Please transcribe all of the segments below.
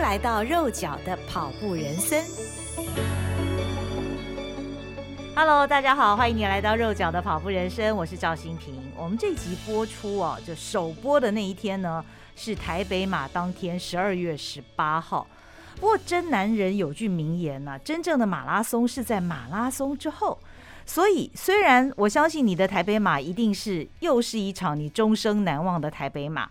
来到肉脚的跑步人生。Hello，大家好，欢迎你来到肉脚的跑步人生，我是赵新平。我们这集播出哦，就首播的那一天呢，是台北马当天，十二月十八号。不过真男人有句名言呢、真正的马拉松是在马拉松之后。所以，虽然我相信你的台北马一定是又是一场你终生难忘的台北马，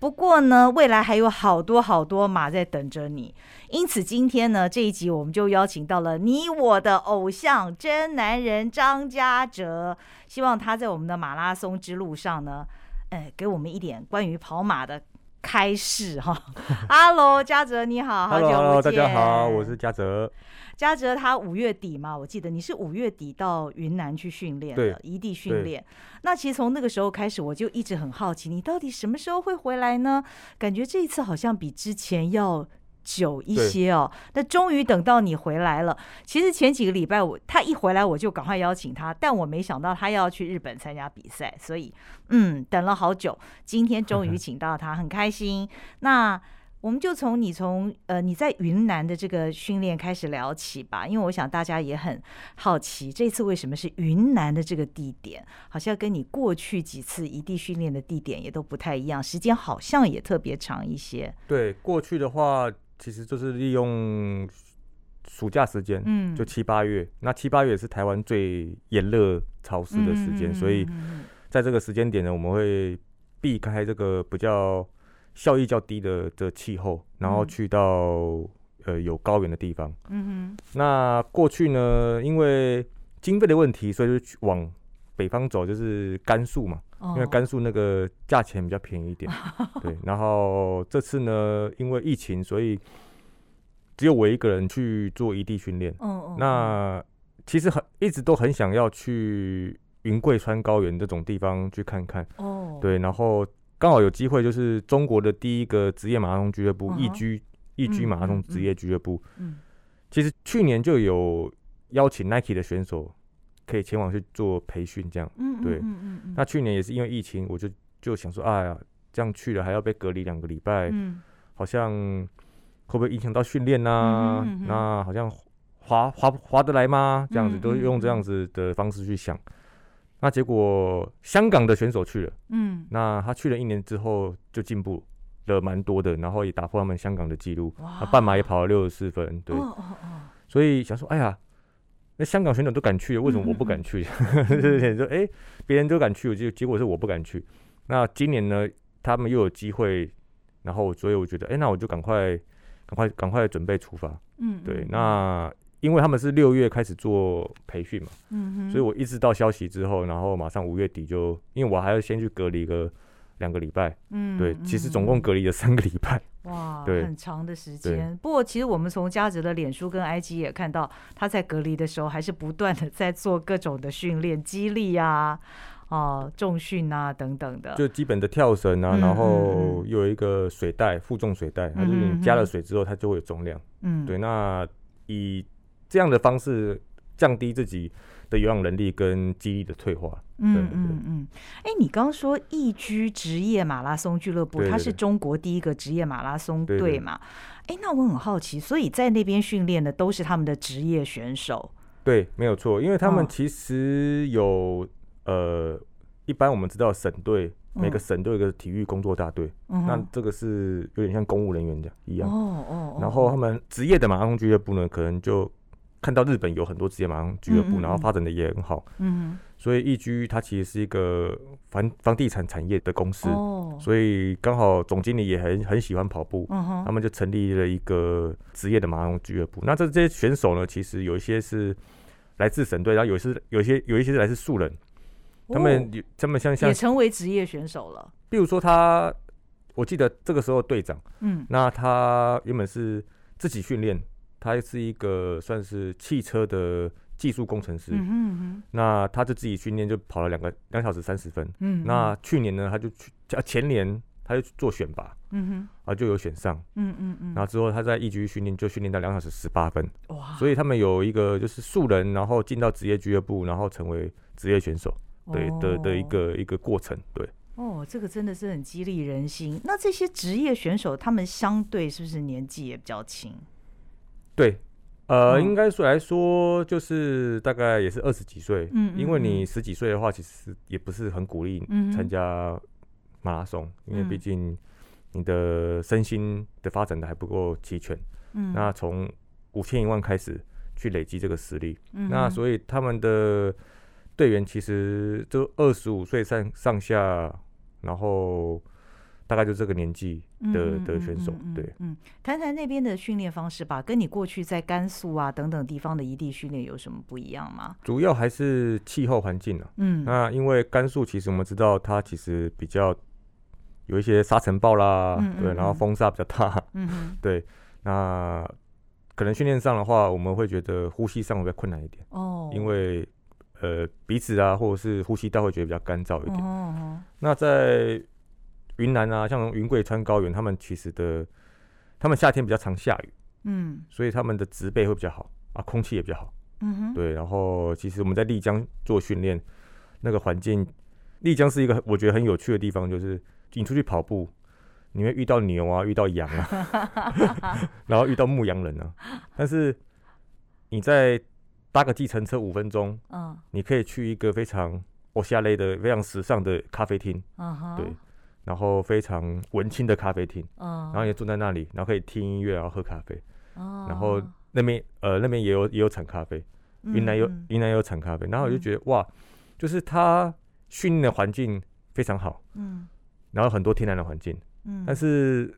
不过呢，未来还有好多好多马在等着你。因此，今天呢，这一集我们就邀请到了你我的偶像真男人张家哲，希望他在我们的马拉松之路上呢，哎，给我们一点关于跑马的开始哈。Hello，，嘉哲你好，好久不见。Hello, 大家好，我是嘉哲。家哲他五月底嘛，我记得你是五月底到云南去训练的，异地训练。那其实从那个时候开始，我就一直很好奇，你到底什么时候会回来呢？感觉这一次好像比之前要久一些哦。那终于等到你回来了。其实前几个礼拜我他一回来我就赶快邀请他，但我没想到他要去日本参加比赛，所以嗯，等了好久，今天终于 请到他，很开心。那。我们就从你从呃你在云南的这个训练开始聊起吧，因为我想大家也很好奇，这次为什么是云南的这个地点，好像跟你过去几次异地训练的地点也都不太一样，时间好像也特别长一些。对，过去的话其实就是利用暑假时间，嗯，就七八月，那七八月也是台湾最炎热潮湿的时间，所以在这个时间点呢，我们会避开这个比较。效益较低的的气候，然后去到、嗯、呃有高原的地方。嗯哼。那过去呢，因为经费的问题，所以就去往北方走，就是甘肃嘛。哦、因为甘肃那个价钱比较便宜一点。对。然后这次呢，因为疫情，所以只有我一个人去做异地训练。哦哦。那其实很一直都很想要去云贵川高原这种地方去看看。哦。对，然后。刚好有机会，就是中国的第一个职业马拉松俱乐部易居易居马拉松职业俱乐部。嗯，其实去年就有邀请 Nike 的选手可以前往去做培训，这样。嗯，对。那去年也是因为疫情，我就就想说，哎呀，这样去了还要被隔离两个礼拜，好像会不会影响到训练呢？那好像划划划得来吗？这样子都用这样子的方式去想。那结果香港的选手去了，嗯，那他去了一年之后就进步了蛮多的，然后也打破他们香港的记录，他半马也跑了六十四分，对，哦哦哦，所以想说，哎呀，那香港选手都敢去，为什么我不敢去？就是说，哎，别人都敢去，结结果是我不敢去。那今年呢，他们又有机会，然后所以我觉得，哎，那我就赶快、赶快、赶快准备出发，嗯，对，那。因为他们是六月开始做培训嘛，嗯哼，所以我一直到消息之后，然后马上五月底就，因为我还要先去隔离个两个礼拜，嗯，对，其实总共隔离了三个礼拜，哇，对，很长的时间。不过其实我们从嘉泽的脸书跟 IG 也看到，他在隔离的时候还是不断的在做各种的训练，激励啊，哦，重训啊等等的，就基本的跳绳啊，然后又有一个水袋，负重水袋，它就是你加了水之后，它就会有重量，嗯，对，那以这样的方式降低自己的有氧能力跟肌力的退化。嗯嗯嗯。哎、欸，你刚刚说易居职业马拉松俱乐部，它是中国第一个职业马拉松队嘛？哎、欸，那我很好奇，所以在那边训练的都是他们的职业选手？对，没有错，因为他们其实有、哦、呃，一般我们知道省队。每个省都有一个体育工作大队，嗯、那这个是有点像公务人员这样一样。哦哦。然后他们职业的马拉松俱乐部呢，可能就看到日本有很多职业马上俱乐部，然后发展的也很好。嗯。所以易居它其实是一个房房地产产业的公司。哦。所以刚好总经理也很很喜欢跑步。嗯哼。他们就成立了一个职业的马拉松俱乐部。那这这些选手呢，其实有一些是来自省队，然后有些有些有一些是来自素人。他们也，他们像像也成为职业选手了。比如说他，我记得这个时候队长，嗯，那他原本是自己训练，他是一个算是汽车的技术工程师，嗯哼，那他就自己训练就跑了两个两小时三十分，嗯，那去年呢，他就去前年他就去做选拔，嗯哼，啊就有选上，嗯嗯嗯，然后之后他在一局训练就训练到两小时十八分，哇，所以他们有一个就是素人，然后进到职业俱乐部，然后成为职业选手。对的的一个一个过程，对，哦，这个真的是很激励人心。那这些职业选手，他们相对是不是年纪也比较轻？对，呃，哦、应该说来说，就是大概也是二十几岁。嗯，因为你十几岁的话，其实也不是很鼓励参加马拉松，嗯、因为毕竟你的身心的发展的还不够齐全。嗯，那从五千一万开始去累积这个实力，嗯、那所以他们的队员其实就二十五岁上上下。然后大概就这个年纪的的选手，对，嗯，谈谈那边的训练方式吧，跟你过去在甘肃啊等等地方的异地训练有什么不一样吗？主要还是气候环境啊，嗯，那因为甘肃其实我们知道它其实比较有一些沙尘暴啦，对，然后风沙比较大，嗯 对，那可能训练上的话，我们会觉得呼吸上会比较困难一点哦，因为。呃，鼻子啊，或者是呼吸道会觉得比较干燥一点。哦哦、那在云南啊，像云贵川高原，他们其实的，他们夏天比较常下雨，嗯，所以他们的植被会比较好啊，空气也比较好。嗯哼，对。然后，其实我们在丽江做训练，那个环境，丽江是一个我觉得很有趣的地方，就是你出去跑步，你会遇到牛啊，遇到羊啊，然后遇到牧羊人啊，但是你在搭个计程车五分钟，嗯，你可以去一个非常欧夏类的非常时尚的咖啡厅，嗯哼，对，然后非常文青的咖啡厅，嗯，然后也坐在那里，然后可以听音乐，然后喝咖啡，哦，然后那边呃那边也有也有产咖啡，云南有云南也有产咖啡，然后我就觉得哇，就是它训练的环境非常好，嗯，然后很多天然的环境，嗯，但是。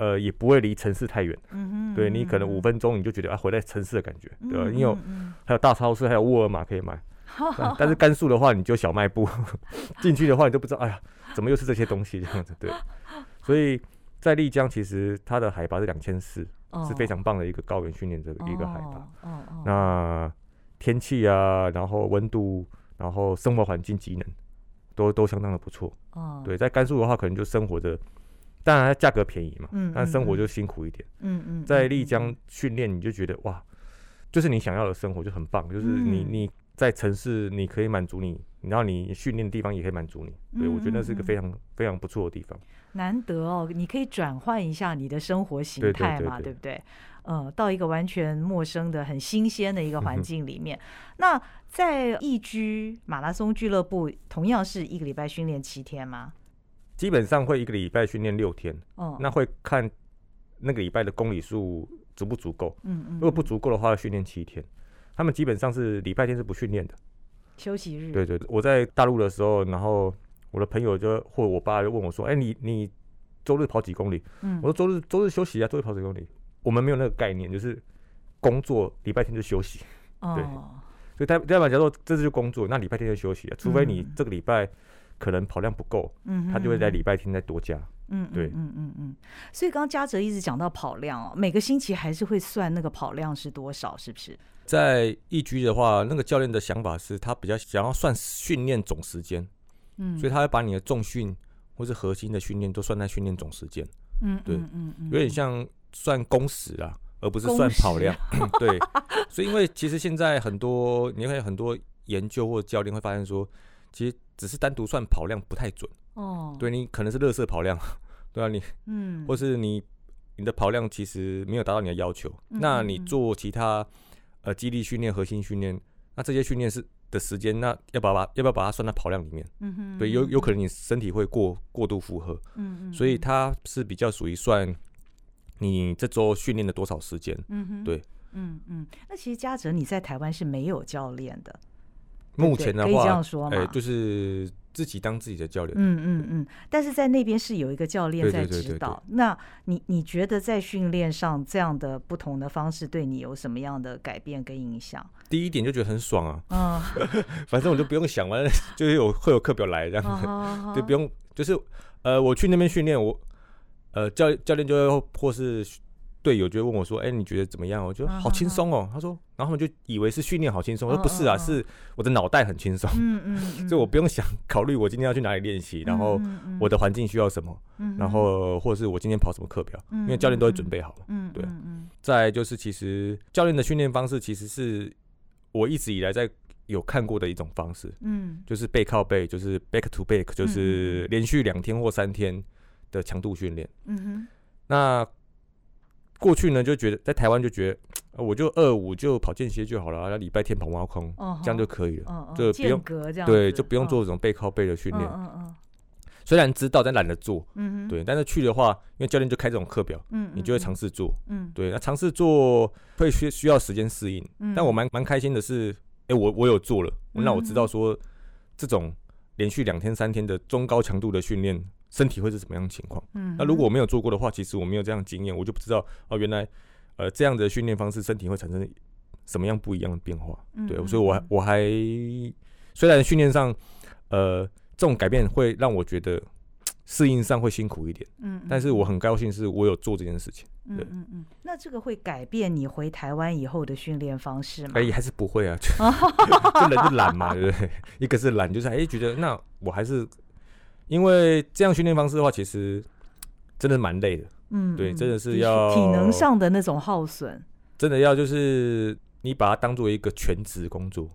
呃，也不会离城市太远，嗯哼，对，你可能五分钟你就觉得啊，回来城市的感觉，对吧？你有还有大超市，还有沃尔玛可以买，但是甘肃的话，你就小卖部 进去的话，你就不知道，哎呀，怎么又是这些东西这样子？对，所以在丽江，其实它的海拔是两千四，是非常棒的一个高原训练这个一个海拔。那天气啊，然后温度，然后生活环境机能，都都相当的不错。对，在甘肃的话，可能就生活的。当然，它价格便宜嘛，嗯，但生活就辛苦一点。嗯嗯，在丽江训练，你就觉得哇，就是你想要的生活就很棒，就是你你在城市你可以满足你，然后你训练的地方也可以满足你。对，我觉得那是一个非常非常不错的地方。难得哦，你可以转换一下你的生活形态嘛，对不对？呃，到一个完全陌生的、很新鲜的一个环境里面。那在易居马拉松俱乐部，同样是一个礼拜训练七天吗？基本上会一个礼拜训练六天，哦，那会看那个礼拜的公里数足不足够，嗯嗯，如果不足够的话，训练七天。他们基本上是礼拜天是不训练的，休息日。对对，我在大陆的时候，然后我的朋友就或者我爸就问我说：“哎，你你周日跑几公里？”嗯，我说周日周日休息啊，周日跑几公里。我们没有那个概念，就是工作礼拜天就休息，对，所以代代表假如说这次就工作，那礼拜天就休息啊，除非你这个礼拜。可能跑量不够，嗯哼，他就会在礼拜天再多加，嗯，对，嗯嗯嗯，所以刚刚嘉泽一直讲到跑量哦，每个星期还是会算那个跑量是多少，是不是？在一居的话，那个教练的想法是他比较想要算训练总时间，嗯，所以他会把你的重训或是核心的训练都算在训练总时间，嗯，对，嗯嗯，有点像算工时啊，而不是算跑量，对，所以因为其实现在很多你会很多研究或者教练会发现说，其实。只是单独算跑量不太准。哦，对，你可能是热色跑量，对啊，你嗯，或是你你的跑量其实没有达到你的要求，嗯、那你做其他呃肌力训练、核心训练，那这些训练是的时间，那要不要把要不要把它算在跑量里面？嗯哼，对，有有可能你身体会过过度负荷，嗯嗯，所以它是比较属于算你这周训练了多少时间，嗯哼，对，嗯嗯，那其实嘉泽你在台湾是没有教练的。目前的话，哎，就是自己当自己的教练。嗯嗯嗯，但是在那边是有一个教练在指导。那你你觉得在训练上这样的不同的方式对你有什么样的改变跟影响？第一点就觉得很爽啊！嗯，反正我就不用想完，就是有会有课表来这样子，就不用就是呃，我去那边训练，我呃教教练就会或是。队友就问我说：“哎，你觉得怎么样？”我觉得好轻松哦。他说，然后他们就以为是训练好轻松。我说不是啊，是我的脑袋很轻松。嗯 嗯，就我不用想考虑我今天要去哪里练习，然后我的环境需要什么，然后或者是我今天跑什么课表，因为教练都会准备好了。嗯，对。再就是，其实教练的训练方式其实是我一直以来在有看过的一种方式，嗯，就是背靠背，就是 back to back，就是连续两天或三天的强度训练。嗯哼，那过去呢就觉得在台湾就觉得，我就二五就跑间歇就好了，那礼拜天跑挖空，这样就可以了，就不用对，就不用做这种背靠背的训练。嗯嗯。虽然知道，但懒得做。嗯。对，但是去的话，因为教练就开这种课表，嗯，你就会尝试做。嗯。对，那尝试做会需需要时间适应。嗯。但我蛮蛮开心的是，哎，我我有做了，那我知道说这种连续两天三天的中高强度的训练，身体会是什么样的情况。嗯。那如果我没有做过的话，其实我没有这样经验，我就不知道哦，原来呃这样的训练方式，身体会产生什么样不一样的变化。嗯对，所以我我还虽然训练上呃。这种改变会让我觉得适应上会辛苦一点，嗯，但是我很高兴是我有做这件事情，嗯，嗯嗯，那这个会改变你回台湾以后的训练方式吗？哎，还是不会啊，就 人就懒嘛，对不对？一个是懒，就是哎，觉得那我还是因为这样训练方式的话，其实真的蛮累的，嗯，对，真的是要体能上的那种耗损，真的要就是你把它当做一个全职工作，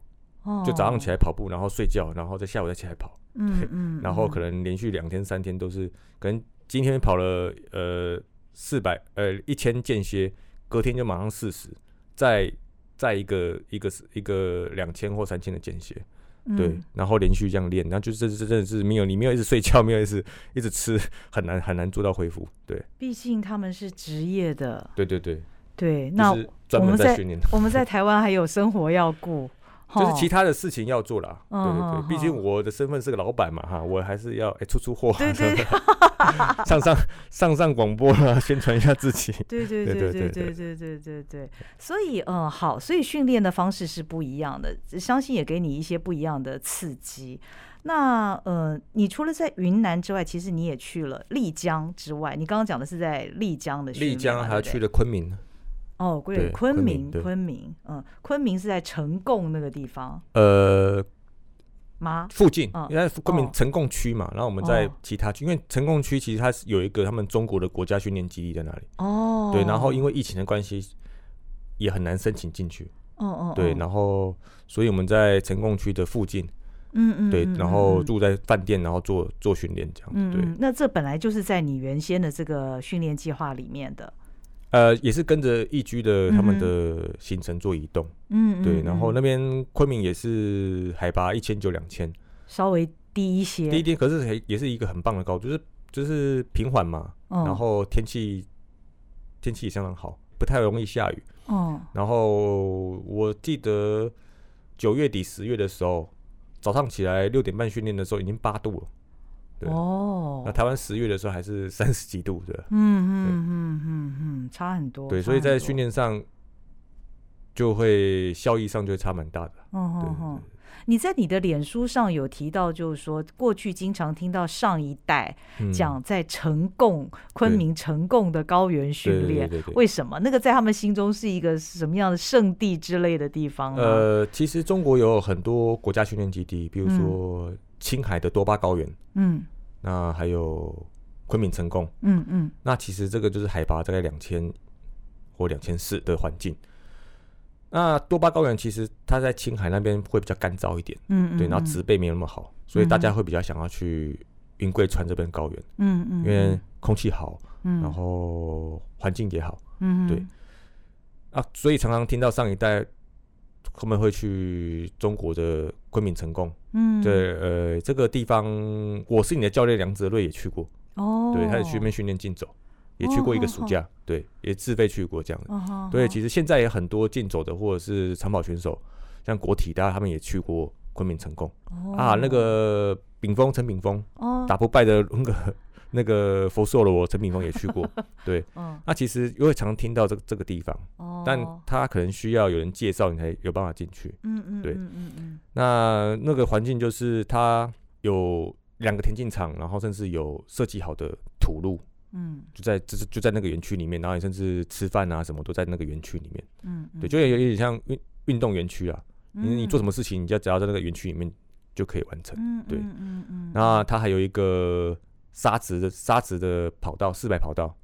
就早上起来跑步，然后睡觉，然后在下午再起来跑。嗯 嗯，然后可能连续两天三天都是，可能今天跑了呃四百呃一千间歇，隔天就马上四十，再再一个一个一个两千或三千的间歇，对，然后连续这样练，然后就是这这真的是没有你没有一直睡觉，没有一直一直吃，很难很难做到恢复，对。毕竟他们是职业的。对对对。对，那我们在 我们在台湾还有生活要顾。就是其他的事情要做了，对对对，毕竟我的身份是个老板嘛，哈，我还是要哎出出货，对对。上上上上广播啊，宣传一下自己，对对对对对对对。对对，所以嗯好，所以训练的方式是不一样的，相信也给你一些不一样的刺激。那呃，你除了在云南之外，其实你也去了丽江之外，你刚刚讲的是在丽江的，丽江还去了昆明。哦，对，昆明，昆明，嗯，昆明是在呈贡那个地方，呃，吗？附近，因为昆明呈贡区嘛，然后我们在其他区，因为呈贡区其实它是有一个他们中国的国家训练基地在那里，哦，对，然后。因为疫情的关系，也很难申请进去，哦哦，对，然后所以我们在成贡区的附近，嗯嗯，对，然后住在饭店，然后做做训练这样，对，那这本来就是在你原先的这个训练计划里面的。呃，也是跟着易居的他们的行程做移动，嗯，对，然后那边昆明也是海拔一千九两千，稍微低一些，低一点，可是也是一个很棒的高度，就是就是平缓嘛，然后天气天气也相当好，不太容易下雨，哦，然后我记得九月底十月的时候，早上起来六点半训练的时候已经八度了。哦，那台湾十月的时候还是 三十几度的，嗯嗯嗯嗯嗯，差很多。对，所以在训练上就会效益上就会差蛮大的。嗯嗯嗯。你在你的脸书上有提到，就是说过去经常听到上一代讲在成贡、昆明成贡的高原训练，为什么那个在他们心中是一个什么样的圣地之类的地方？呃，其实中国有很多国家训练基地，比如说青海的多巴高原，嗯。那还有昆明成功，嗯嗯，那其实这个就是海拔大概两千或两千四的环境。那多巴高原其实它在青海那边会比较干燥一点，嗯，嗯，对，然后植被没有那么好，所以大家会比较想要去云贵川这边高原，嗯嗯，因为空气好，嗯，然后环境也好，嗯，对，啊，所以常常听到上一代。他们会去中国的昆明成功，嗯，对，呃，这个地方，我是你的教练梁泽瑞也去过，哦，对，他也去那边训练竞走，也去过一个暑假，哦、对，也自费去过这样的，哦、对，其实现在也很多竞走的或者是长跑选手，像国体大家他们也去过昆明成功，哦、啊，那个炳峰陈炳峰，哦，打不败的那个。那个佛寿螺，我陈炳峰也去过，对，嗯、那其实因为常听到这个这个地方，哦、但他可能需要有人介绍，你才有办法进去，嗯嗯，对，嗯嗯嗯，那那个环境就是它有两个田径场，然后甚至有设计好的土路，嗯，就在就是就在那个园区里面，然后你甚至吃饭啊什么都在那个园区里面，嗯，对，就有有点像运运动园区啊，你你做什么事情，你就只要在那个园区里面就可以完成，嗯，对，嗯嗯嗯，那它还有一个。沙子的沙子的跑道，四百跑道，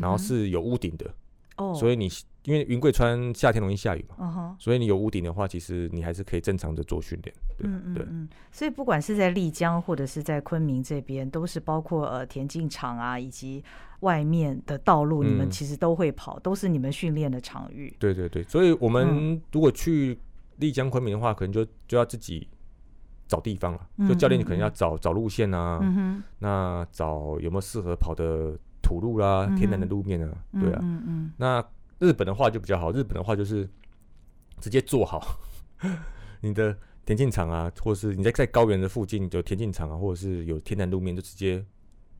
然后是有屋顶的，哦，所以你因为云贵川夏天容易下雨嘛，所以你有屋顶的话，其实你还是可以正常的做训练。对嗯嗯嗯。所以不管是在丽江或者是在昆明这边，都是包括呃田径场啊，以及外面的道路，你们其实都会跑，嗯、都是你们训练的场域。对对对，所以我们如果去丽江、昆明的话，可能就就要自己找地方了，就教练你可能要找找路线啊，嗯，那找有没有适合跑的。土路啦，天然的路面啊，嗯、对啊，那日本的话就比较好，日本的话就是直接做好 你的田径场啊，或者是你在在高原的附近有田径场啊，或者是有天然路面，就直接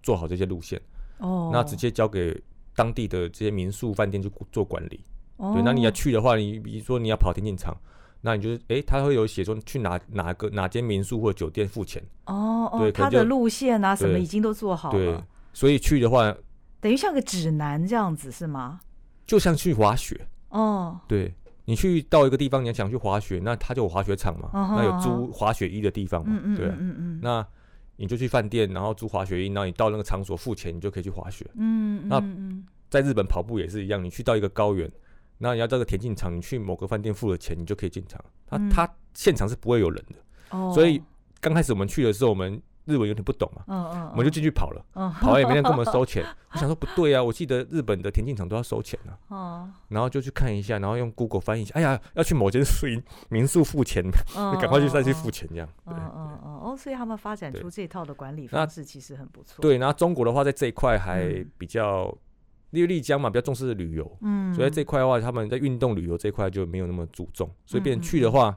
做好这些路线。哦，那直接交给当地的这些民宿饭店去做管理。哦，对，那你要去的话，你比如说你要跑田径场，那你就是哎、欸，他会有写说去哪哪个哪间民宿或者酒店付钱。哦哦，他的路线啊什么已经都做好了。对，所以去的话。等于像个指南这样子是吗？就像去滑雪哦。对，你去到一个地方，你要想去滑雪，那他就有滑雪场嘛，那有租滑雪衣的地方嘛，对，嗯嗯，那你就去饭店，然后租滑雪衣，然后你到那个场所付钱，你就可以去滑雪。嗯嗯。那在日本跑步也是一样，你去到一个高原，那你要这个田径场，你去某个饭店付了钱，你就可以进场。他他现场是不会有人的，哦。所以刚开始我们去的时候，我们。日文有点不懂嘛，嗯嗯，我们就进去跑了，跑完也没人跟我们收钱。我想说不对啊，我记得日本的田径场都要收钱啊，然后就去看一下，然后用 Google 翻译一下，哎呀，要去某间 民宿付钱，你 赶快去再去付钱这样。嗯嗯嗯，哦，所以他们发展出这套的管理方式其实很不错。对，然后中国的话在这一块还比较，因为丽江嘛比较重视旅游，嗯，所以在这块的话，他们在运动旅游这块就没有那么注重，所以别人去的话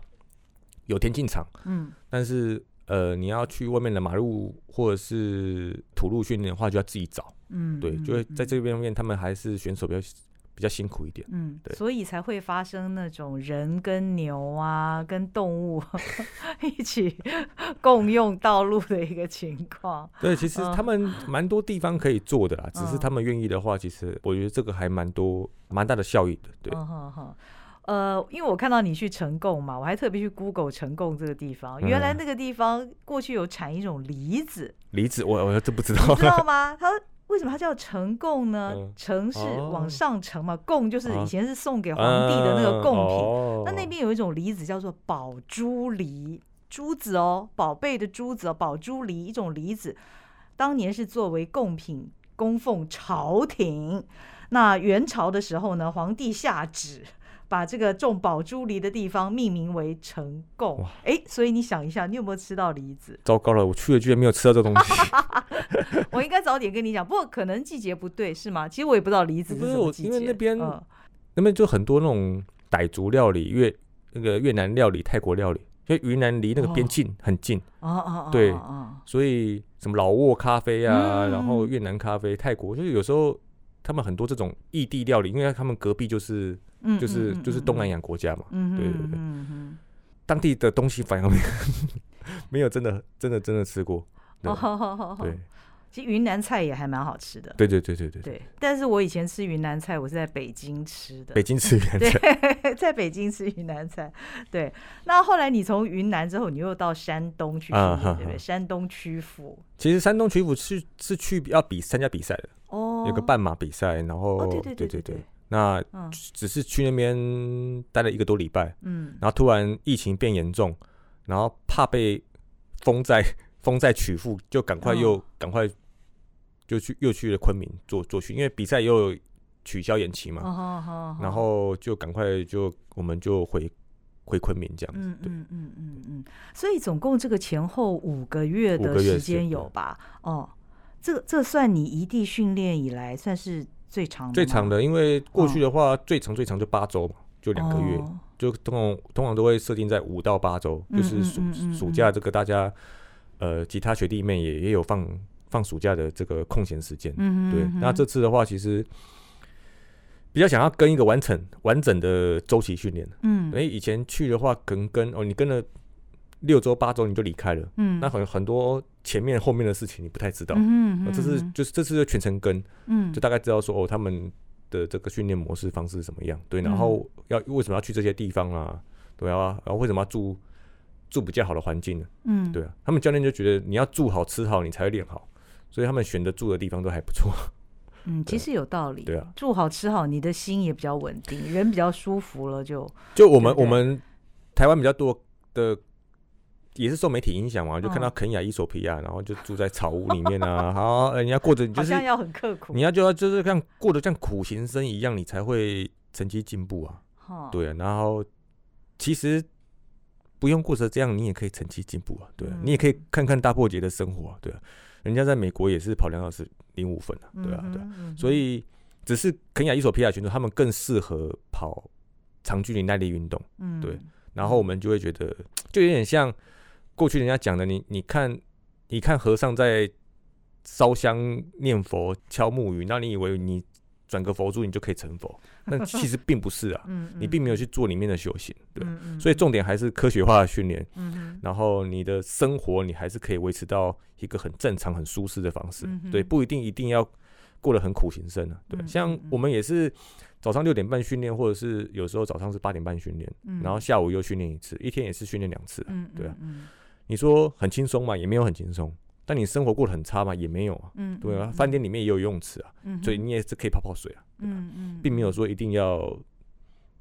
有田径场，嗯，但是。呃，你要去外面的马路或者是土路训练的话，就要自己找。嗯，对，就会在这边面，他们还是选手比较比较辛苦一点。嗯，对，所以才会发生那种人跟牛啊，跟动物 一起共用道路的一个情况。对，其实他们蛮多地方可以做的啦，只是他们愿意的话，其实我觉得这个还蛮多蛮大的效益的。对。呃，因为我看到你去成贡嘛，我还特别去 Google 成贡这个地方。原来那个地方过去有产一种梨子。梨子，我我真不知道。你知道吗？它为什么它叫呈贡呢？呈是往上呈嘛，贡就是以前是送给皇帝的那个贡品。那那边有一种梨子叫做宝珠梨，珠子哦，宝贝的珠子哦，宝珠梨一种梨子，当年是作为贡品供奉朝廷。那元朝的时候呢，皇帝下旨。把这个种宝珠梨的地方命名为成贡，哎哇，所以你想一下，你有没有吃到梨子？糟糕了，我去了居然没有吃到这东西。我应该早点跟你讲，不过可能季节不对，是吗？其实我也不知道梨子是什么季节。因为那边、嗯、那边就很多那种傣族料理、越那个越南料理、泰国料理，因为云南离那个边境很近。哦哦对，所以什么老挝咖啡啊，嗯、然后越南咖啡、泰国，就是有时候他们很多这种异地料理，因为他们隔壁就是。就是就是东南亚国家嘛，对对对，当地的东西反而没有 没有真的真的真的吃过。对，其实云南菜也还蛮好吃的。对对对对对。对，但是我以前吃云南菜，我是在北京吃的。北京吃云南菜。对，在北京吃云南菜。对，那后来你从云南之后，你又到山东去，对不对？山东曲阜。其实山东曲阜是是去要比参加比赛的哦，有个半马比赛，然后对对对对对。那只是去那边待了一个多礼拜，嗯，然后突然疫情变严重，然后怕被封在封在曲阜，就赶快又赶、哦、快就去又去了昆明做做去，因为比赛又取消延期嘛，哦哦哦、然后就赶快就我们就回回昆明这样子，嗯嗯嗯嗯嗯，所以总共这个前后五个月的时间有吧？哦，这这算你异地训练以来算是。最长最长的，因为过去的话，最长最长就八周嘛，就两个月，就通常通常都会设定在五到八周，就是暑暑假这个大家呃，其他学弟妹也也有放放暑假的这个空闲时间，对。那这次的话，其实比较想要跟一个完整完整的周期训练，嗯，因为以前去的话，可能跟哦，你跟了。六周八周你就离开了，嗯，那很很多前面后面的事情你不太知道，嗯，这是就是这次就全程跟，嗯，就大概知道说哦他们的这个训练模式方式是怎么样，对，然后要为什么要去这些地方啊，对啊，然后为什么要住住比较好的环境？呢？嗯，对啊，他们教练就觉得你要住好吃好你才会练好，所以他们选择住的地方都还不错，嗯，其实有道理。对啊，住好吃好，你的心也比较稳定，人比较舒服了就，就就我们我们台湾比较多的。也是受媒体影响嘛，就看到肯亚、伊索比亚，然后就住在草屋里面啊，好，人家过着就是要很刻苦，你要就要就是像过得像苦行僧一样，你才会成绩进步啊。对啊，然后其实不用过着这样，你也可以成绩进步啊。对啊，你也可以看看大破节的生活啊。对啊，人家在美国也是跑两小时零五分啊。对啊，对啊，所以只是肯亚、伊索比亚选手他们更适合跑长距离耐力运动。嗯，对，然后我们就会觉得就有点像。过去人家讲的，你你看，你看和尚在烧香念佛、敲木鱼，那你以为你转个佛珠你就可以成佛？那其实并不是啊，你并没有去做里面的修行，对。所以重点还是科学化的训练，然后你的生活你还是可以维持到一个很正常、很舒适的方式，对，不一定一定要过得很苦行僧啊，对。像我们也是早上六点半训练，或者是有时候早上是八点半训练，然后下午又训练一次，一天也是训练两次，对啊。你说很轻松嘛？也没有很轻松。但你生活过得很差嘛？也没有啊。嗯，对啊。饭店里面也有游泳池啊，嗯，所以你也是可以泡泡水啊。嗯嗯，并没有说一定要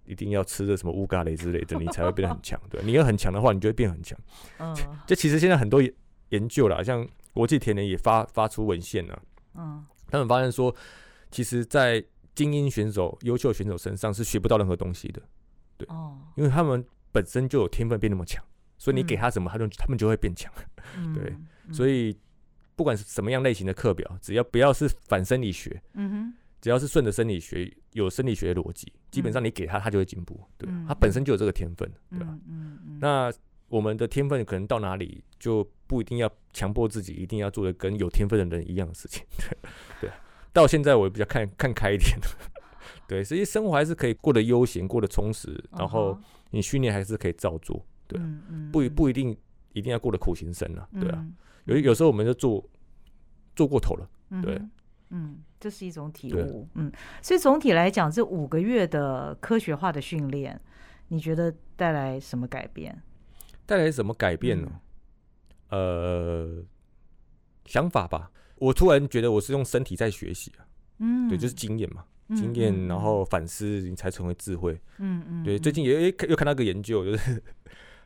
一定要吃的什么乌咖喱之类的，你才会变得很强。对，你要很强的话，你就会变很强。嗯，这其实现在很多研究啦，像国际田联也发发出文献了。嗯，他们发现说，其实，在精英选手、优秀选手身上是学不到任何东西的。对，哦，因为他们本身就有天分变那么强。所以你给他什么，他就他们就会变强。嗯、对，嗯、所以不管是什么样类型的课表，只要不要是反生理学，嗯、哼只要是顺着生理学，有生理学逻辑，基本上你给他，他就会进步。对，嗯、他本身就有这个天分，对吧？嗯嗯嗯、那我们的天分可能到哪里，就不一定要强迫自己一定要做的跟有天分的人一样的事情。对，对。到现在我也比较看看开一点。对，所以生活还是可以过得悠闲，过得充实，然后你训练还是可以照做。对，不不一定一定要过得苦行僧了，对啊，有有时候我们就做做过头了，对，嗯，这是一种体悟，嗯，所以总体来讲，这五个月的科学化的训练，你觉得带来什么改变？带来什么改变呢？呃，想法吧，我突然觉得我是用身体在学习啊，嗯，对，就是经验嘛，经验，然后反思，你才成为智慧，嗯嗯，对，最近也又看到个研究，就是。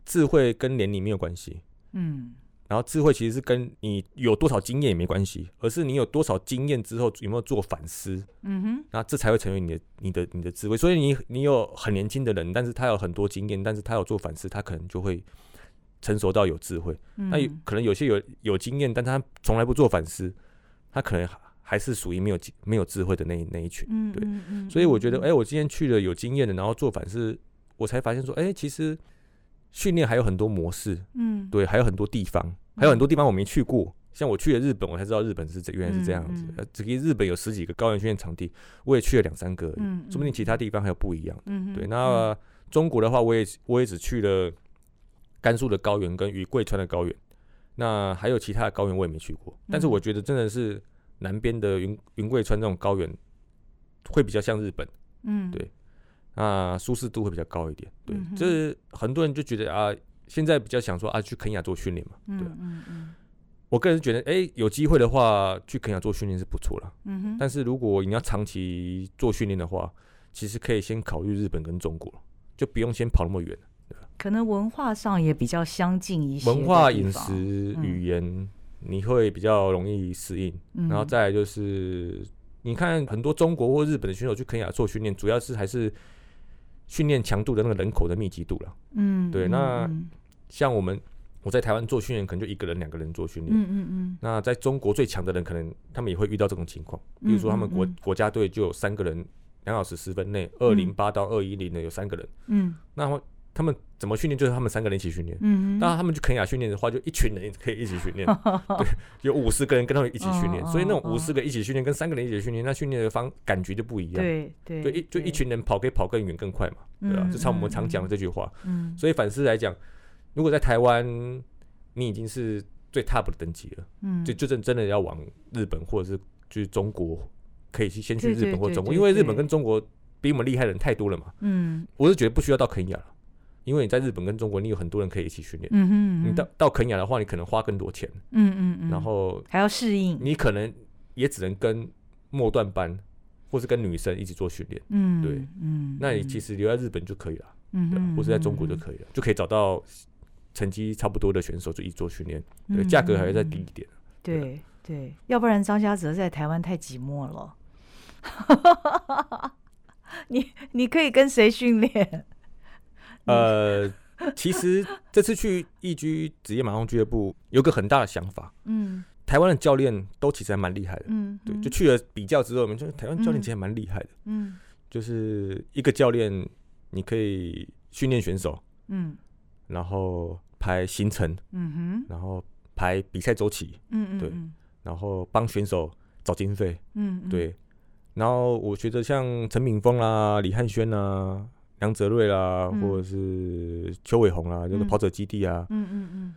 智慧跟年龄没有关系，嗯，然后智慧其实是跟你有多少经验也没关系，而是你有多少经验之后有没有做反思，嗯哼，那这才会成为你的、你的、你的智慧。所以你你有很年轻的人，但是他有很多经验，但是他有做反思，他可能就会成熟到有智慧。嗯、那有可能有些有有经验，但他从来不做反思，他可能还是属于没有没有智慧的那一那一群。对，嗯嗯嗯、所以我觉得，哎、欸，我今天去了有经验的，然后做反思，我才发现说，哎、欸，其实。训练还有很多模式，嗯，对，还有很多地方，还有很多地方我没去过。嗯、像我去了日本，我才知道日本是这原来是这样子。呃、嗯，这个日本有十几个高原训练场地，我也去了两三个，嗯，说不定其他地方还有不一样。嗯，对。那、呃、中国的话，我也我也只去了甘肃的高原跟与贵川的高原，那还有其他的高原我也没去过。但是我觉得真的是南边的云云贵川这种高原会比较像日本，嗯，对。啊，舒适度会比较高一点，对，嗯、哼。这很多人就觉得啊，现在比较想说啊，去肯亚做训练嘛，对，嗯嗯。嗯，我个人觉得，哎、欸，有机会的话去肯亚做训练是不错了，嗯哼，但是如果你要长期做训练的话，其实可以先考虑日本跟中国，就不用先跑那么远，对，可能文化上也比较相近一些，文化、饮食、语言，嗯、你会比较容易适应，嗯、然后再来就是，你看很多中国或日本的选手去肯亚做训练，主要是还是。训练强度的那个人口的密集度了，嗯，对，那像我们我在台湾做训练，可能就一个人、两个人做训练，嗯嗯嗯。那在中国最强的人，可能他们也会遇到这种情况，比如说他们国国家队就有三个人，两小时十分内，二零八到二一零的有三个人，嗯，那么。他们怎么训练？就是他们三个人一起训练。嗯，当然他们去肯亚训练的话，就一群人可以一起训练。对，有五十个人跟他们一起训练，所以那种五十个一起训练跟三个人一起训练，那训练的方感觉就不一样。对对，就一就一群人跑可以跑更远更快嘛，对吧？就像我们常讲的这句话。嗯，所以反思来讲，如果在台湾，你已经是最 top 的等级了。嗯，就就真真的要往日本或者是就是中国，可以去先去日本或中国，因为日本跟中国比我们厉害的人太多了嘛。嗯，我是觉得不需要到肯亚了。因为你在日本跟中国，你有很多人可以一起训练。嗯哼，你到到肯亚的话，你可能花更多钱。嗯嗯嗯。然后还要适应。你可能也只能跟末段班，或是跟女生一起做训练，嗯，对，嗯，那你其实留在日本就可以了，嗯，对，或是在中国就可以了，就可以找到成绩差不多的选手就一起做训练，对，价格还要再低一点，对对，要不然张家泽在台湾太寂寞了，你你可以跟谁训练？呃，其实这次去易居职业马拉松俱乐部有个很大的想法，嗯。台湾的教练都其实还蛮厉害的，嗯，对，就去了比较之后，我们觉得台湾教练其实还蛮厉害的，嗯，就是一个教练你可以训练选手，嗯，然后排行程，嗯哼，然后排比赛周期，嗯嗯，对，然后帮选手找经费，嗯，对，然后我觉得像陈敏峰啦、李汉轩啦、梁泽瑞啦，或者是邱伟鸿啦，就是跑者基地啊，嗯嗯嗯，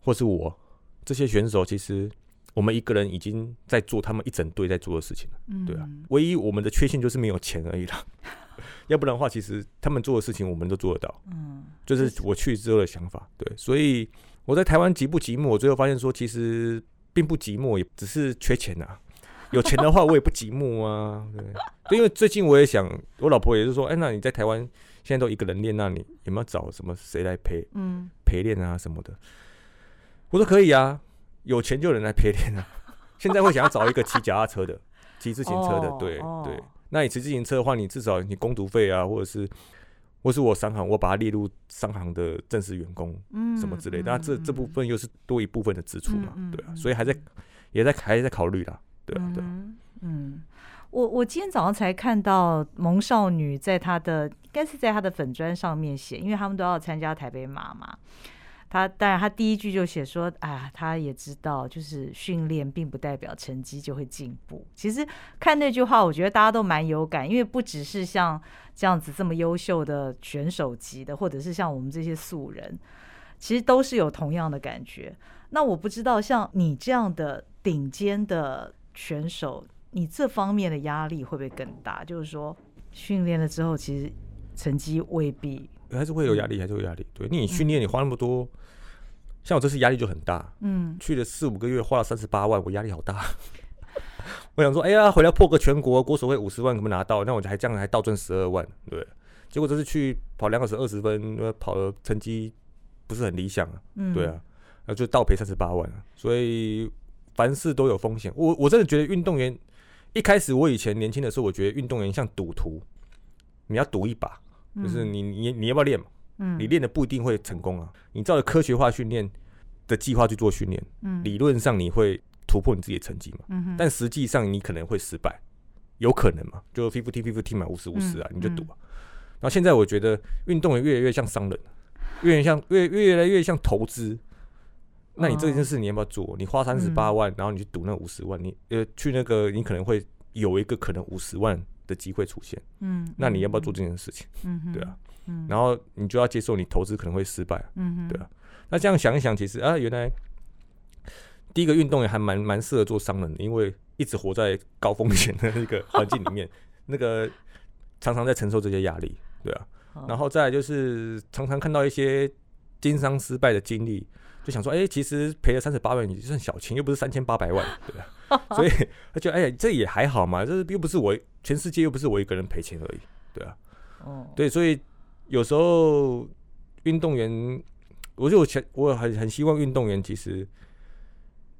或是我。这些选手其实，我们一个人已经在做他们一整队在做的事情了，嗯、对啊。唯一我们的缺陷就是没有钱而已啦。要不然的话，其实他们做的事情我们都做得到。嗯，就是我去之后的想法。对，所以我在台湾寂不寂寞？我最后发现说，其实并不寂寞，也只是缺钱呐、啊。有钱的话，我也不寂寞啊。对，对，因为最近我也想，我老婆也是说，哎，那你在台湾现在都一个人练，那你有没有找什么谁来陪？嗯，陪练啊什么的。我说可以啊，有钱就有人来陪练啊。现在会想要找一个骑脚踏车的，骑自行车的，对对。那你骑自行车的话，你至少你工读费啊，或者是，或是我商行，我把它列入商行的正式员工，嗯什么之类的。那这这部分又是多一部分的支出嘛，对啊。所以还在，也在还在考虑啦，对对。嗯，我我今天早上才看到萌少女在她的，应该是在她的粉砖上面写，因为他们都要参加台北马嘛。他当然，他第一句就写说：“啊，他也知道，就是训练并不代表成绩就会进步。”其实看那句话，我觉得大家都蛮有感，因为不只是像这样子这么优秀的选手级的，或者是像我们这些素人，其实都是有同样的感觉。那我不知道，像你这样的顶尖的选手，你这方面的压力会不会更大？就是说，训练了之后，其实成绩未必。还是会有压力，还是会有压力。对，你训练你花那么多，嗯、像我这次压力就很大。嗯，去了四五个月，花了三十八万，我压力好大。我想说，哎呀，回来破个全国国手会五十万，怎么拿到？那我就还这样还倒赚十二万，对。结果这次去跑两个小时二十分，跑的成绩不是很理想啊。嗯，对啊，那就倒赔三十八万。所以凡事都有风险。我我真的觉得运动员一开始，我以前年轻的时候，我觉得运动员像赌徒，你要赌一把。就是你你你要不要练嘛？嗯，你练的不一定会成功啊。你照着科学化训练的计划去做训练，嗯，理论上你会突破你自己的成绩嘛。嗯哼，但实际上你可能会失败，有可能嘛？就 fifty fifty 嘛，五十五十啊，你就赌啊。然后现在我觉得运动员越来越像商人，越来越像越越来越像投资。那你这件事你要不要做？你花三十八万，然后你去赌那五十万，你呃去那个你可能会有一个可能五十万。的机会出现，嗯，那你要不要做这件事情？嗯，对啊，嗯，然后你就要接受你投资可能会失败，嗯，对啊。那这样想一想，其实啊，原来第一个运动员还蛮蛮适合做商人的，因为一直活在高风险的那个环境里面，那个常常在承受这些压力，对啊。然后再来就是常常看到一些经商失败的经历。就想说，哎、欸，其实赔了三十八万，也算小钱，又不是三千八百万，对吧？所以他觉得，哎、欸，这也还好嘛，这又不是我全世界又不是我一个人赔钱而已，对啊。哦，对，所以有时候运动员，我就我我很很希望运动员其实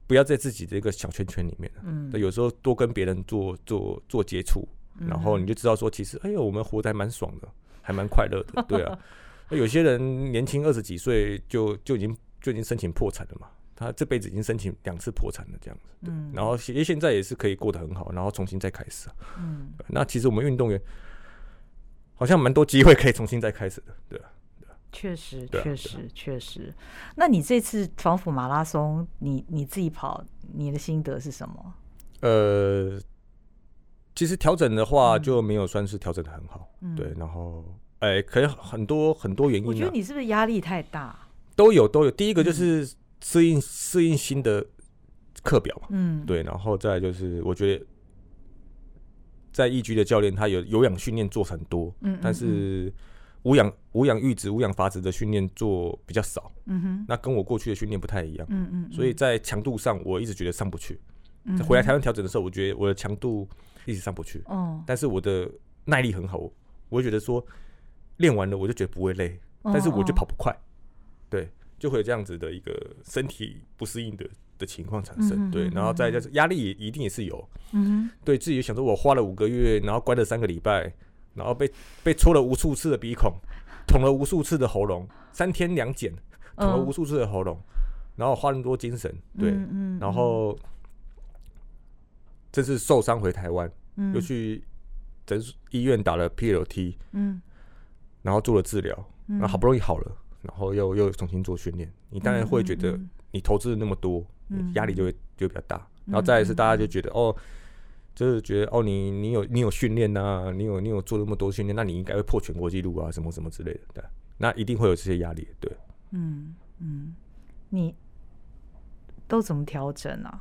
不要在自己这个小圈圈里面，嗯，有时候多跟别人做做做接触，然后你就知道说，其实，哎呦，我们活得还蛮爽的，还蛮快乐的，对啊。那有些人年轻二十几岁就就已经。就已经申请破产了嘛？他这辈子已经申请两次破产了，这样子。对。嗯。然后现现在也是可以过得很好，然后重新再开始啊。嗯。那其实我们运动员好像蛮多机会可以重新再开始的，对啊。确实，确实，确实。那你这次防府马拉松，你你自己跑，你的心得是什么？呃，其实调整的话就没有算是调整的很好。嗯。对，然后哎，可能很多很多原因。我觉得你是不是压力太大？都有都有，第一个就是适应适应新的课表嘛，嗯，对，然后再就是我觉得在易居的教练他有有氧训练做很多，嗯，但是无氧无氧阈值无氧阀值的训练做比较少，嗯哼，那跟我过去的训练不太一样，嗯嗯，所以在强度上我一直觉得上不去，回来台湾调整的时候，我觉得我的强度一直上不去。嗯，但是我的耐力很好，我会觉得说练完了我就觉得不会累，但是我就跑不快，对，就会有这样子的一个身体不适应的的情况产生。对，然后再就是压力也一定也是有。嗯，对自己想说，我花了五个月，然后关了三个礼拜，然后被被戳了无数次的鼻孔，捅了无数次的喉咙，三天两检，捅了无数次的喉咙，然后花那么多精神，对，然后。这次受伤回台湾，嗯、又去诊医院打了 PLT，嗯，然后做了治疗，然后好不容易好了，然后又又重新做训练，你当然会觉得你投资了那么多，压力就会就比较大。然后再一次大家就觉得哦，就是觉得哦，你你有你有训练呐，你有你有做那么多训练，那你应该会破全国纪录啊，什么什么之类的，对，那一定会有这些压力，对，嗯嗯，你都怎么调整啊？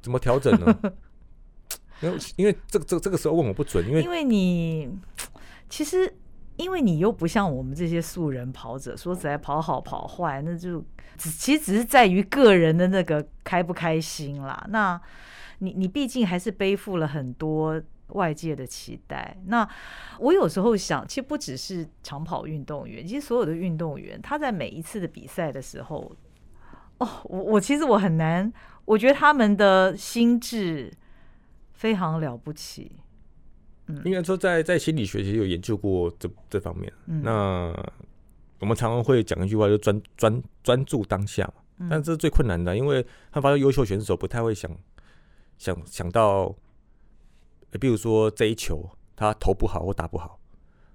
怎么调整呢？因为因为这个这这个时候问我不准，因为因为你其实因为你又不像我们这些素人跑者，说实在跑好跑坏，那就只其实只是在于个人的那个开不开心啦。那你你毕竟还是背负了很多外界的期待。那我有时候想，其实不只是长跑运动员，其实所有的运动员，他在每一次的比赛的时候，哦，我我其实我很难，我觉得他们的心智。非常了不起，嗯，应该说在在心理学其实有研究过这这方面。嗯，那我们常常会讲一句话，就专专专注当下嘛。嗯，但这是最困难的，因为他发现优秀选手不太会想想想到，比如说这一球他投不好或打不好，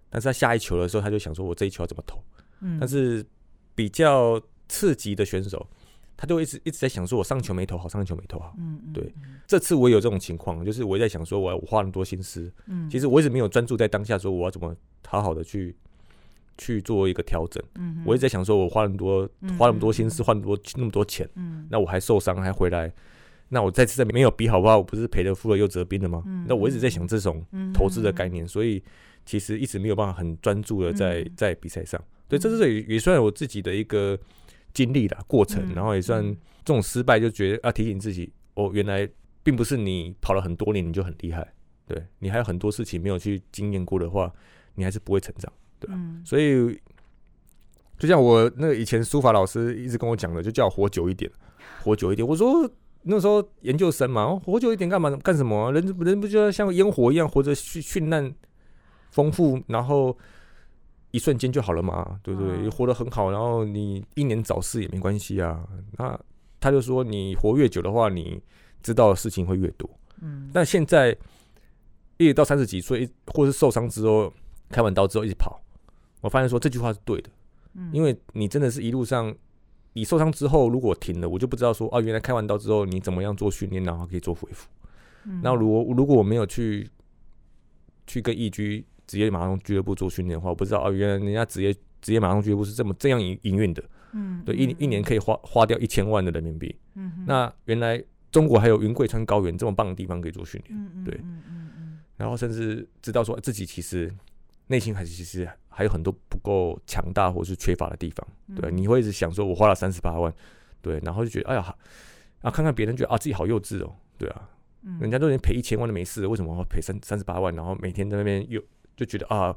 但是他下一球的时候他就想说，我这一球要怎么投？嗯，但是比较刺激的选手。他就一直一直在想说，我上球没投好，上球没投好。嗯，对。这次我也有这种情况，就是我也在想说，我我花那么多心思，嗯，其实我一直没有专注在当下，说我要怎么好好的去去做一个调整。嗯，我一直在想说，我花那么多花那么多心思，花那么多那么多钱，嗯，那我还受伤还回来，那我再次在没有比好不好？我不是赔了夫了又折兵了吗？那我一直在想这种投资的概念，所以其实一直没有办法很专注的在在比赛上。对，这是也也算我自己的一个。经历的过程，然后也算这种失败，就觉得啊提醒自己，哦，原来并不是你跑了很多年你就很厉害，对，你还有很多事情没有去经验过的话，你还是不会成长，对，所以就像我那个以前书法老师一直跟我讲的，就叫我活久一点，活久一点。我说那时候研究生嘛，活久一点干嘛？干什么？人人不就要像烟火一样活着，绚绚烂丰富，然后。一瞬间就好了嘛，对不对？嗯、活得很好，然后你英年早逝也没关系啊。那他就说，你活越久的话，你知道的事情会越多。嗯，但现在一直到三十几岁，或是受伤之后，开完刀之后一直跑，我发现说这句话是对的。嗯，因为你真的是一路上，你受伤之后如果停了，我就不知道说啊，原来开完刀之后你怎么样做训练，然后可以做恢复。嗯，那如果如果我没有去去跟易居。职业马拉松俱乐部做训练的话，我不知道啊，原来人家职业职业马拉松俱乐部是这么这样营营运的。嗯，对，一一年可以花花掉一千万的人民币。嗯，那原来中国还有云贵川高原这么棒的地方可以做训练。嗯对，嗯嗯嗯，然后甚至知道说自己其实内心还是其实还有很多不够强大或是缺乏的地方。对，你会一直想说，我花了三十八万，对，然后就觉得哎呀，啊，看看别人觉得啊自己好幼稚哦，对啊，人家都已经赔一千万都没事，为什么要赔三三十八万？然后每天在那边又。就觉得啊，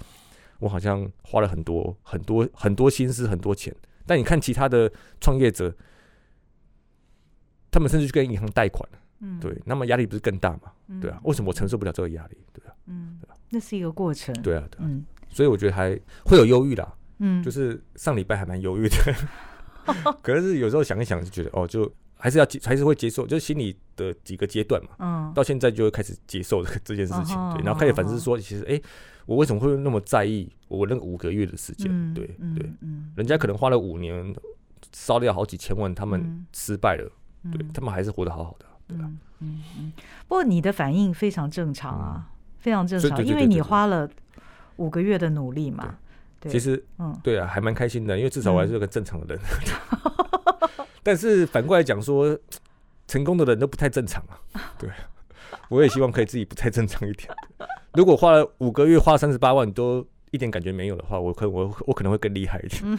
我好像花了很多很多很多心思很多钱，但你看其他的创业者，他们甚至去跟银行贷款，嗯，对，那么压力不是更大吗？嗯、对啊，为什么我承受不了这个压力？对啊，嗯，那是一个过程，对啊，对啊，嗯，所以我觉得还会有忧郁啦，嗯，就是上礼拜还蛮忧郁的，可是有时候想一想就觉得哦，就。还是要接，还是会接受，就是心理的几个阶段嘛。嗯，到现在就会开始接受这 这件事情，对，然后开始反思说，其实，哎，我为什么会那么在意我那个五个月的时间？对对，人家可能花了五年，烧掉好几千万，他们失败了，对他们还是活得好好的，对吧？嗯嗯。不过你的反应非常正常啊，非常正常，因为你花了五个月的努力嘛。其实，嗯，对啊，还蛮开心的，因为至少我还是个正常的人。但是反过来讲说，成功的人都不太正常啊。对，我也希望可以自己不太正常一点。如果花了五个月，花三十八万都一点感觉没有的话，我可我我可能会更厉害一点。嗯，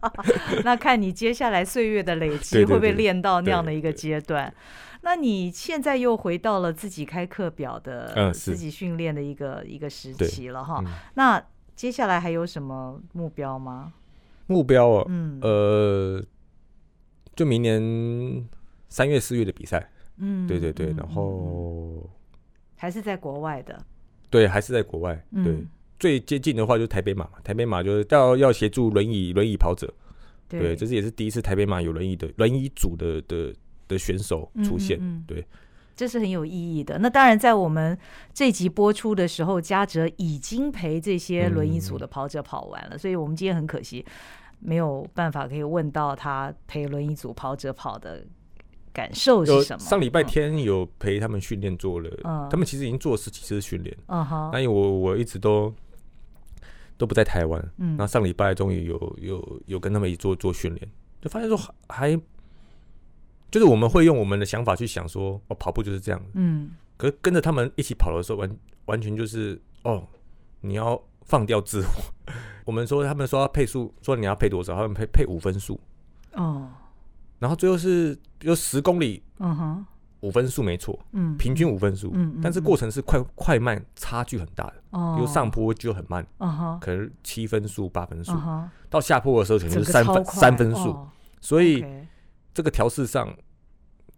那看你接下来岁月的累积，会不会练到那样的一个阶段？那你现在又回到了自己开课表的，嗯，自己训练的一个一个时期了哈。嗯、那接下来还有什么目标吗？目标啊，嗯，呃，就明年三月四月的比赛，嗯，对对对，然后还是在国外的，对，还是在国外，对，嗯、最接近的话就是台北马嘛，台北马就是要要协助轮椅轮椅跑者，对，对，这是也是第一次台北马有轮椅的轮椅组的的的选手出现，嗯嗯。嗯对。这是很有意义的。那当然，在我们这集播出的时候，嘉哲已经陪这些轮椅组的跑者跑完了，嗯、所以我们今天很可惜没有办法可以问到他陪轮椅组跑者跑的感受是什么。上礼拜天有陪他们训练做了，嗯、他们其实已经做了十几次训练。嗯哼，那因为我我一直都都不在台湾，嗯，那上礼拜终于有有有跟他们一起做做训练，就发现说还。就是我们会用我们的想法去想说，哦，跑步就是这样。嗯。可是跟着他们一起跑的时候，完完全就是哦，你要放掉自我。我们说他们说要配速，说你要配多少，他们配配五分速。哦。然后最后是比如十公里，嗯哼，五分速没错，嗯，平均五分速，嗯，但是过程是快快慢差距很大的。哦。比如上坡就很慢，可能七分速、八分速，到下坡的时候可能就是三分三分速，所以这个调试上。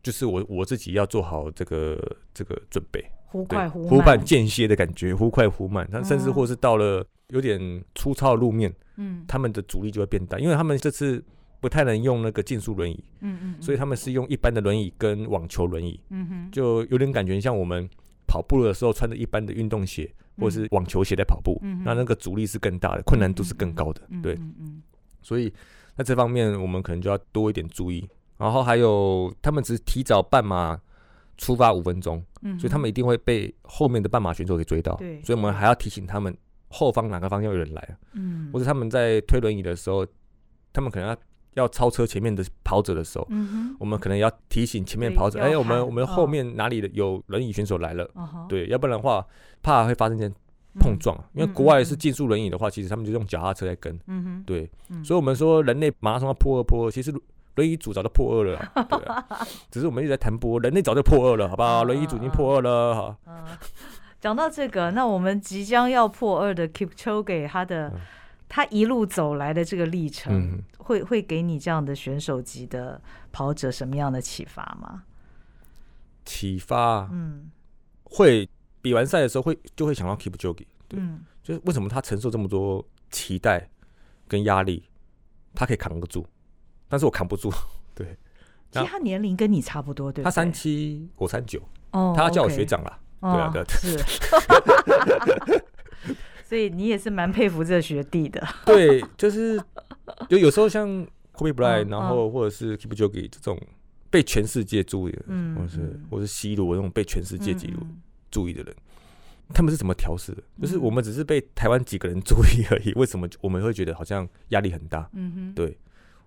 就是我我自己要做好这个这个准备，忽快忽慢，忽慢。间歇的感觉，忽快忽慢。他甚至或是到了有点粗糙的路面，嗯，他们的阻力就会变大，因为他们这次不太能用那个竞速轮椅，嗯嗯，所以他们是用一般的轮椅跟网球轮椅，嗯哼，就有点感觉像我们跑步的时候穿着一般的运动鞋或是网球鞋在跑步，那那个阻力是更大的，困难度是更高的，对，所以在这方面我们可能就要多一点注意。然后还有，他们只是提早半马出发五分钟，嗯、所以他们一定会被后面的半马选手给追到。对所以我们还要提醒他们后方哪个方向有人来，嗯、或者他们在推轮椅的时候，他们可能要要超车前面的跑者的时候，嗯、我们可能要提醒前面跑者，哎，我们我们后面哪里的有轮椅选手来了？哦、对，要不然的话怕会发生件碰撞。嗯、因为国外是竞速轮椅的话，其实他们就用脚踏车在跟。嗯、哼对，嗯、所以我们说人类马拉松要破二破二，其实。轮椅组早就破二了，对啊，只是我们一直在谈波，人类早就破二了，好不好？轮椅组已经破二了，哈。讲到这个，那我们即将要破二的 Keep c h o g e 他的他一路走来的这个历程，会会给你这样的选手级的跑者什么样的启发吗？启发，嗯，会比完赛的时候会就会想到 Keep c h o g e 对，就是为什么他承受这么多期待跟压力，他可以扛得住。但是我扛不住，对。其实他年龄跟你差不多，对。他三七，我三九。哦。他叫我学长啦。对啊，对。是。所以你也是蛮佩服这学弟的。对，就是就有时候像 Kobe Bryant，然后或者是 Kipchoge 这种被全世界注意的，嗯，或是或是 C 罗这种被全世界记录注意的人，他们是怎么调试的？就是我们只是被台湾几个人注意而已，为什么我们会觉得好像压力很大？嗯哼，对。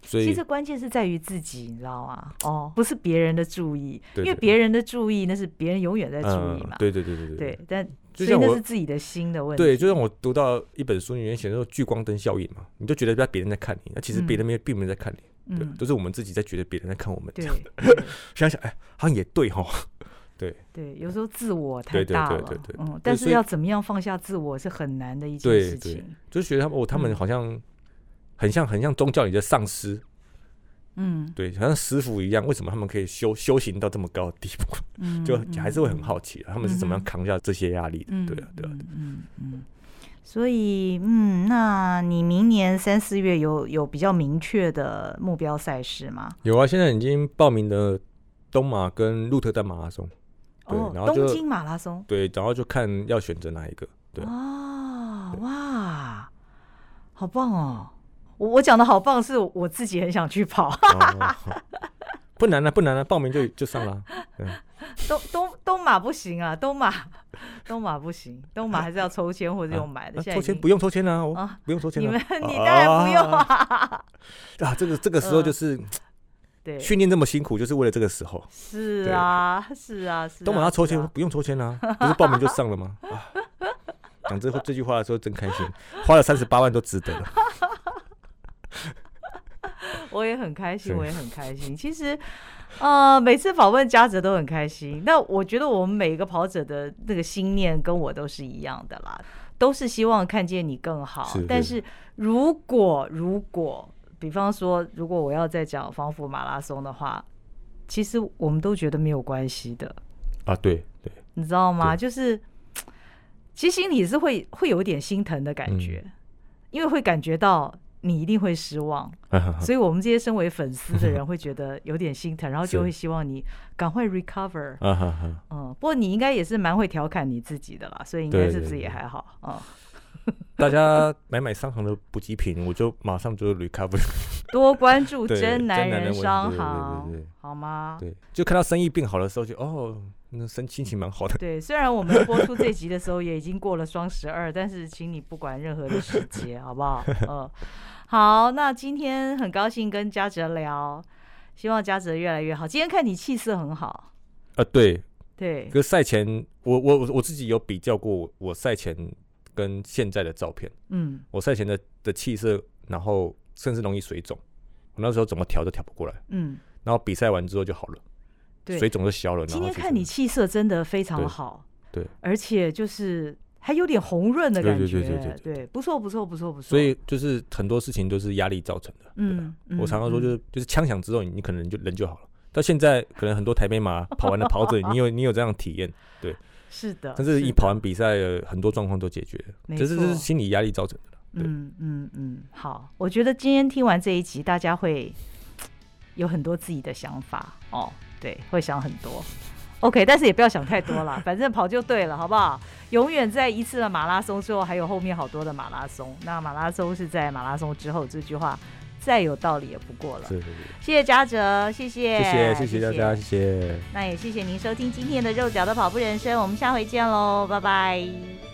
所以，其实关键是在于自己，你知道吗？哦，不是别人的注意，因为别人的注意那是别人永远在注意嘛。对对对对对。对，但所以那是自己的心的问题。对，就像我读到一本书里面写的说聚光灯效应嘛，你就觉得别人在看你，那其实别人没并没有在看你，对，都是我们自己在觉得别人在看我们这样的。想想，哎，好像也对哈。对对，有时候自我太大了，对对对，嗯，但是要怎么样放下自我是很难的一件事情。就是觉得他们哦，他们好像。很像很像宗教里的上师，嗯，对，好像师傅一样。为什么他们可以修修行到这么高的地步？嗯，就还是会很好奇，他们是怎么样扛下这些压力的？嗯、对啊，对啊，对，嗯嗯。所以，嗯，那你明年三四月有有比较明确的目标赛事吗？有啊，现在已经报名的东马跟鹿特丹马拉松，对，哦、然后东京马拉松，对，然后就看要选择哪一个。对哦，哇，好棒哦！我我讲的好棒，是我自己很想去跑。哦，不难了，啊，不难了，啊，报名就就上了。东东东马不行啊，东马东马不行，东马还是要抽签或者用买的。啊，抽签不用抽签啊，啊不用抽签，啊。你们你当然不用啊。啊，这个这个时候就是，对，训练这么辛苦，就是为了这个时候。是啊，是啊，是。东马要抽签，不用抽签啊，不是报名就上了吗？讲这这句话的时候真开心，花了三十八万都值得了。我也很开心，我也很开心。其实，呃，每次访问嘉泽都很开心。那我觉得我们每一个跑者的那个心念跟我都是一样的啦，都是希望看见你更好。但是如果如果，比方说，如果我要再讲防府马拉松的话，其实我们都觉得没有关系的。啊，对对，你知道吗？就是其实心里是会会有点心疼的感觉，嗯、因为会感觉到。你一定会失望，所以我们这些身为粉丝的人会觉得有点心疼，然后 就会希望你赶快 recover。嗯，不过你应该也是蛮会调侃你自己的啦，所以应该是不是也还好？嗯。大家买买商行的补给品，我就马上就 recover。多关注真男人商行，好吗？对，就看到生意变好的时候，就哦，那心心情蛮好的。对，虽然我们播出这集的时候也已经过了双十二，但是请你不管任何的时节，好不好？嗯。好，那今天很高兴跟嘉泽聊，希望嘉泽越来越好。今天看你气色很好，呃，对。对。可赛前，我我我自己有比较过我赛前跟现在的照片，嗯，我赛前的的气色，然后甚至容易水肿，我那时候怎么调都调不过来，嗯，然后比赛完之后就好了，对，水肿就消了。今天看你气色真的非常好，对，而且就是。还有点红润的感觉，对对对对对，不错不错不错不错。所以就是很多事情都是压力造成的。嗯，我常常说就是就是枪响之后，你可能就人就好了。到现在可能很多台北马 跑完了跑者，你有你有这样体验，对，是的。但是一跑完比赛，很多状况都解决了，这是这是心理压力造成的。嗯嗯嗯，好，我觉得今天听完这一集，大家会有很多自己的想法哦，对，会想很多。OK，但是也不要想太多了，反正跑就对了，好不好？永远在一次的马拉松之后，还有后面好多的马拉松。那马拉松是在马拉松之后，这句话再有道理也不过了。是是是。谢谢嘉哲，谢谢，谢谢谢谢大家，谢谢。那也谢谢您收听今天的肉脚的跑步人生，我们下回见喽，拜拜。